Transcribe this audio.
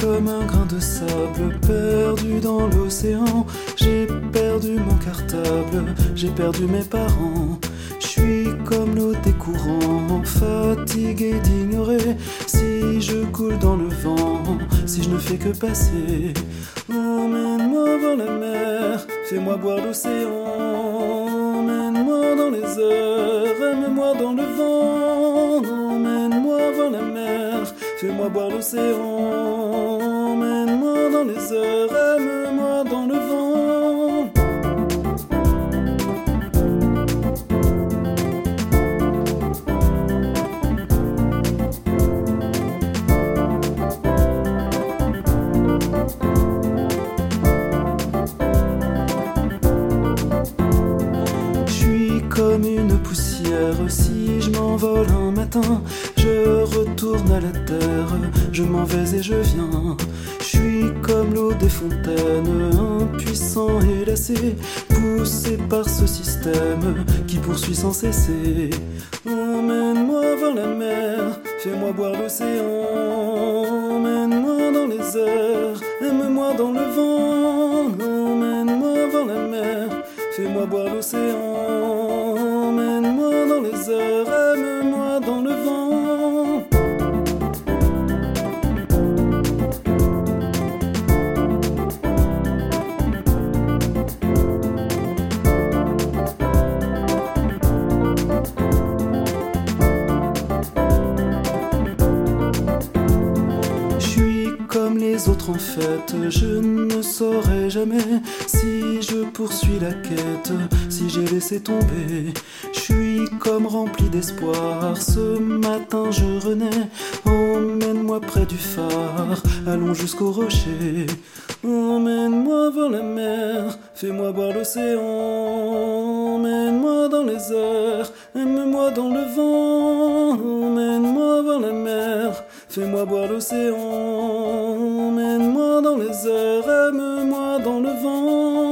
comme un grain de sable perdu dans l'océan. J'ai perdu mon cartable, j'ai perdu mes parents. Je suis comme l'eau des courants, fatigué d'ignorer si je coule dans le vent, si je ne fais que passer. Emmène-moi voir la mer, fais-moi boire l'océan. Emmène-moi dans les heures, aime-moi dans le vent. Emmène-moi voir la mer, fais-moi boire l'océan. Dans les heures, aime-moi dans le vent. Je suis comme une poussière, si je m'envole un matin, je retourne à la terre, je m'en vais et je viens. Je suis comme l'eau des fontaines, impuissant et lassé, poussé par ce système qui poursuit sans cesser. Emmène-moi voir la mer, fais-moi boire l'océan. Emmène-moi dans les airs, aime-moi dans le vent. Emmène-moi voir la mer, fais-moi boire l'océan. En fait, je ne saurais jamais si je poursuis la quête, si j'ai laissé tomber. Je suis comme rempli d'espoir, ce matin je renais. Emmène-moi près du phare, allons jusqu'au rocher. Emmène-moi voir la mer, fais-moi boire l'océan. Emmène-moi dans les airs, aime-moi dans le vent. Fais-moi boire l'océan, emmène-moi dans les airs, aime-moi dans le vent.